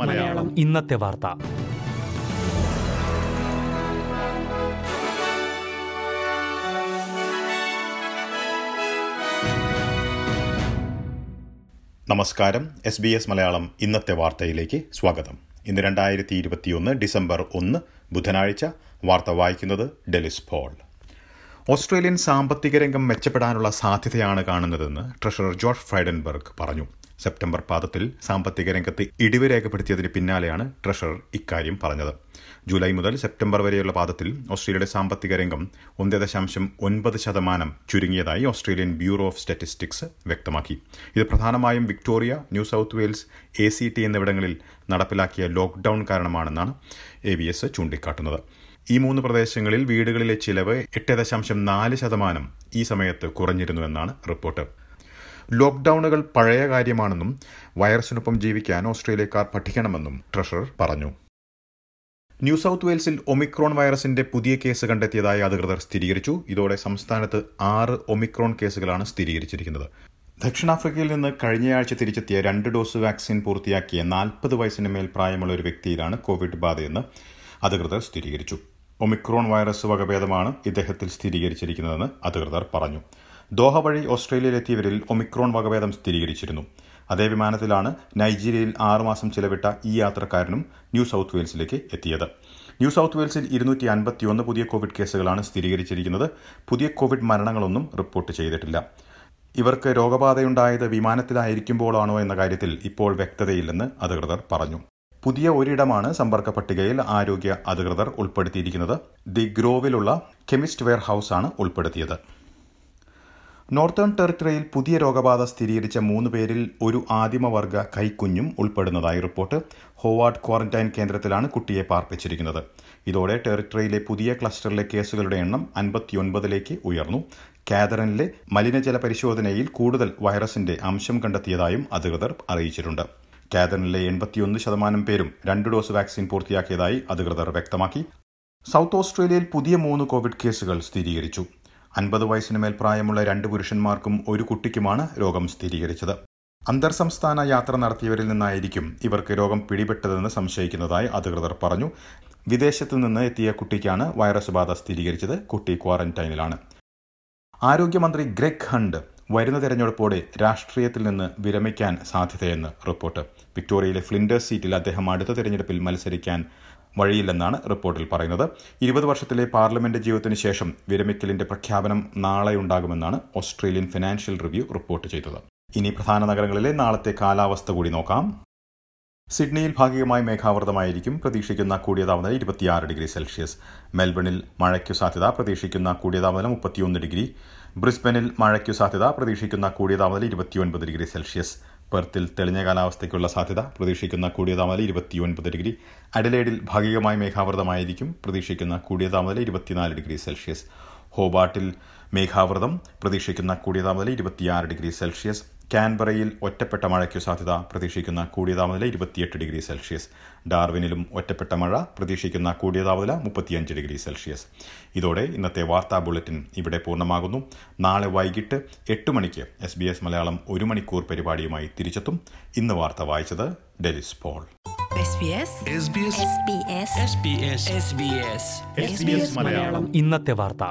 മലയാളം. ഇന്നത്തെ വാർത്ത. നമസ്കാരം. എസ് ബി എസ് മലയാളം ഇന്നത്തെ വാർത്തയിലേക്ക് സ്വാഗതം. ഇന്ന് രണ്ടായിരത്തി ഇരുപത്തിയൊന്ന് ഡിസംബർ ഒന്ന് ബുധനാഴ്ച. വാർത്ത വായിക്കുന്നത് ഡെലിസ് പോൾ. ഓസ്ട്രേലിയൻ സാമ്പത്തിക രംഗം മെച്ചപ്പെടാനുള്ള സാധ്യതയാണ് കാണുന്നതെന്ന് ട്രഷറർ ജോർജ് ഫ്രൈഡൻബർഗ് പറഞ്ഞു. സെപ്റ്റംബർ പാദത്തിൽ സാമ്പത്തിക രംഗത്ത് ഇടിവ് രേഖപ്പെടുത്തിയതിന് പിന്നാലെയാണ് ട്രഷറർ ഇക്കാര്യം പറഞ്ഞത്. ജൂലൈ മുതൽ സെപ്റ്റംബർ വരെയുള്ള പാദത്തിൽ ഓസ്ട്രേലിയയുടെ സാമ്പത്തിക രംഗം ഒന്നേ ദശാംശം ഒൻപത് ശതമാനം ചുരുങ്ങിയതായി ഓസ്ട്രേലിയൻ ബ്യൂറോ ഓഫ് സ്റ്റാറ്റിസ്റ്റിക്സ് വ്യക്തമാക്കി. ഇത് പ്രധാനമായും Victoria New South Wales A C T എന്നിവിടങ്ങളിൽ നടപ്പിലാക്കിയ ലോക്ക്ഡൌൺ കാരണമാണെന്നാണ് എ ബി എസ് ചൂണ്ടിക്കാട്ടുന്നത്. ഈ മൂന്ന് പ്രദേശങ്ങളിൽ വീടുകളിലെ ചിലവ് എട്ട് ദശാംശം നാല് ശതമാനം ഈ സമയത്ത് കുറഞ്ഞിരുന്നുവെന്നാണ് റിപ്പോർട്ട്. ലോക്ക്ഡൌണുകൾ പഴയ കാര്യമാണെന്നും വൈറസിനൊപ്പം ജീവിക്കാൻ ഓസ്ട്രേലിയക്കാർ പഠിക്കണമെന്നും ട്രഷറർ പറഞ്ഞു. ന്യൂ സൗത്ത് വെയിൽസിൽ ഒമിക്രോൺ വൈറസിന്റെ പുതിയ കേസ് കണ്ടെത്തിയതായി അധികൃതർ സ്ഥിരീകരിച്ചു. ഇതോടെ സംസ്ഥാനത്ത് ആറ് ഒമിക്രോൺ കേസുകളാണ് സ്ഥിരീകരിച്ചിരിക്കുന്നത്. ദക്ഷിണാഫ്രിക്കയിൽ നിന്ന് കഴിഞ്ഞയാഴ്ച തിരിച്ചെത്തിയ രണ്ട് ഡോസ് വാക്സിൻ പൂർത്തിയാക്കിയ നാൽപ്പത് വയസ്സിന് മേൽ പ്രായമുള്ള ഒരു വ്യക്തിയിലാണ് കോവിഡ് ബാധയെന്ന് അധികൃതർ സ്ഥിരീകരിച്ചു. ഒമിക്രോൺ വൈറസ് വകഭേദമാണ് ഇദ്ദേഹത്തിൽ സ്ഥിരീകരിച്ചിരിക്കുന്നതെന്ന് അധികൃതർ പറഞ്ഞു. ദോഹ വഴി ഓസ്ട്രേലിയയിലെത്തിയവരിൽ ഒമിക്രോൺ വകഭേദം സ്ഥിരീകരിച്ചിരുന്നു. അതേ വിമാനത്തിലാണ് നൈജീരിയയിൽ ആറുമാസം ചിലവിട്ട ഈ യാത്രക്കാരനും ന്യൂ സൗത്ത് വെയിൽസിലേക്ക് എത്തിയത്. ന്യൂ സൗത്ത് വെയിൽസിൽ ഇരുന്നൂറ്റി അൻപത്തിയൊന്ന് പുതിയ കോവിഡ് കേസുകളാണ് സ്ഥിരീകരിച്ചിരിക്കുന്നത്. പുതിയ കോവിഡ് മരണങ്ങളൊന്നും റിപ്പോർട്ട് ചെയ്തിട്ടില്ല. ഇവർക്ക് രോഗബാധയുണ്ടായത് വിമാനത്തിലായിരിക്കുമ്പോഴാണോ എന്ന കാര്യത്തിൽ ഇപ്പോൾ വ്യക്തതയില്ലെന്ന് അധികൃതർ പറഞ്ഞു. പുതിയ ഒരിടമാണ് സമ്പർക്ക പട്ടികയിൽ ആരോഗ്യ അധികൃതർ ഉൾപ്പെടുത്തിയിരിക്കുന്നത്. ദി ഗ്രോവിലുള്ള കെമിസ്റ്റ് വെയർ ഹൌസ് ആണ് ഉൾപ്പെടുത്തിയത്. നോർത്തേൺ ടെറിട്ടറിയിൽ പുതിയ രോഗബാധ സ്ഥിരീകരിച്ച മൂന്ന് പേരിൽ ഒരു ആദിമവർഗ കൈക്കുഞ്ഞും ഉൾപ്പെടുന്നതായി റിപ്പോർട്ട് ഹോവാർഡ് ക്വാറന്റൈൻ കേന്ദ്രത്തിലാണ് കുട്ടിയെ പാർപ്പിച്ചിരിക്കുന്നത്. ഇതോടെ ടെറിട്ടറിയിലെ പുതിയ ക്ലസ്റ്ററിലെ കേസുകളുടെ എണ്ണം അൻപത്തിയൊൻപതിലേക്ക് ഉയർന്നു. കാതറിനിലെ മലിനജല പരിശോധനയിൽ കൂടുതൽ വൈറസിന്റെ അംശം കണ്ടെത്തിയതായും അധികൃതർ അറിയിച്ചിട്ടുണ്ട്. കാതറിനിലെ എൺപത്തിയൊന്ന് ശതമാനം പേരും രണ്ട് ഡോസ് വാക്സിൻ പൂർത്തിയാക്കിയതായി അധികൃതർ വ്യക്തമാക്കി. സൗത്ത് ഓസ്ട്രേലിയയിൽ പുതിയ മൂന്ന് കോവിഡ് കേസുകൾ സ്ഥിരീകരിച്ചു. അൻപത് വയസ്സിന് മേൽ പ്രായമുള്ള രണ്ട് പുരുഷന്മാർക്കും ഒരു കുട്ടിക്കുമാണ് രോഗം സ്ഥിരീകരിച്ചത്. അന്തർ സംസ്ഥാന യാത്ര നടത്തിയവരിൽ നിന്നായിരിക്കും ഇവർക്ക് രോഗം പിടിപെട്ടതെന്ന് സംശയിക്കുന്നതായി അധികൃതർ പറഞ്ഞു. വിദേശത്തു നിന്ന് എത്തിയ കുട്ടിക്കാണ് വൈറസ് ബാധ സ്ഥിരീകരിച്ചത്. കുട്ടി ക്വാറന്റൈനിലാണ്. ആരോഗ്യമന്ത്രി ഗ്രെഗ് ഹണ്ട് വരുന്ന തെരഞ്ഞെടുപ്പോടെ രാഷ്ട്രീയത്തിൽ നിന്ന് വിരമിക്കാൻ സാധ്യതയെന്ന് റിപ്പോർട്ട്. വിക്ടോറിയയിലെ ഫ്ലിൻഡേഴ്സ് സീറ്റിൽ അദ്ദേഹം അടുത്ത തെരഞ്ഞെടുപ്പിൽ മത്സരിക്കാൻ വഴിയില്ലെന്നാണ് റിപ്പോർട്ടിൽ പറയുന്നത്. ഇരുപത് വർഷത്തിലെ പാർലമെന്റ് ജീവിതത്തിന് ശേഷം വിരമിക്കലിന്റെ പ്രഖ്യാപനം നാളെ ഉണ്ടാകുമെന്നാണ് ഓസ്ട്രേലിയൻ ഫിനാൻഷ്യൽ റിവ്യൂ റിപ്പോർട്ട് ചെയ്തത്. ഇനി പ്രധാന നഗരങ്ങളിലെ നാളത്തെ കാലാവസ്ഥ കൂടി നോക്കാം. സിഡ്നിയിൽ ഭാഗികമായി മേഘാവൃതമായിരിക്കും. പ്രതീക്ഷിക്കുന്ന കൂടിയ താപനില ഇരുപത്തിയാറ് ഡിഗ്രി സെൽഷ്യസ്. മെൽബണിൽ മഴയ്ക്കു സാധ്യത പ്രതീക്ഷിക്കുന്ന കൂടിയ താപനില മുപ്പത്തിയൊന്ന് ഡിഗ്രി. ബ്രിസ്ബനിൽ മഴയ്ക്കു സാധ്യത പ്രതീക്ഷിക്കുന്ന കൂടിയ താപനില ഇരുപത്തിയൊൻപത് ഡിഗ്രി സെൽഷ്യസ്. പെർത്തിൽ തെളിഞ്ഞ കാലാവസ്ഥയ്ക്കുള്ള സാധ്യത പ്രതീക്ഷിക്കുന്ന കൂടിയ താപനില ഇരുപത്തിയൊൻപത് ഡിഗ്രി. അഡലേഡിൽ ഭാഗികമായി മേഘാവൃതമായിരിക്കും. പ്രതീക്ഷിക്കുന്ന കൂടിയ താപനില ഇരുപത്തിനാല് ഡിഗ്രി സെൽഷ്യസ്. ഹോബാട്ടിൽ മേഘാവൃതം. പ്രതീക്ഷിക്കുന്ന കൂടിയ താപനില ഇരുപത്തിയാറ് ഡിഗ്രി സെൽഷ്യസ്. കാൻബറയിൽ ഒറ്റപ്പെട്ട മഴയ്ക്കു സാധ്യത പ്രതീക്ഷിക്കുന്ന കൂടിയ താപനില ഇരുപത്തിയെട്ട് ഡിഗ്രി സെൽഷ്യസ്. ഡാർവിനിലും ഒറ്റപ്പെട്ട മഴ പ്രതീക്ഷിക്കുന്ന കൂടിയ താപനില മുപ്പത്തിയഞ്ച് ഡിഗ്രി സെൽഷ്യസ്. ഇതോടെ ഇന്നത്തെ വാർത്താ ബുള്ളറ്റിൻ ഇവിടെ പൂർണമാകുന്നു. നാളെ വൈകിട്ട് എട്ട് മണിക്ക് എസ് ബി എസ് മലയാളം ഒരു മണിക്കൂർ പരിപാടിയുമായി തിരിച്ചെത്തും. ഇന്ന് വാർത്ത വായിച്ചത് ഡെലിസ് പോൾ. ഇന്നത്തെ വാർത്ത.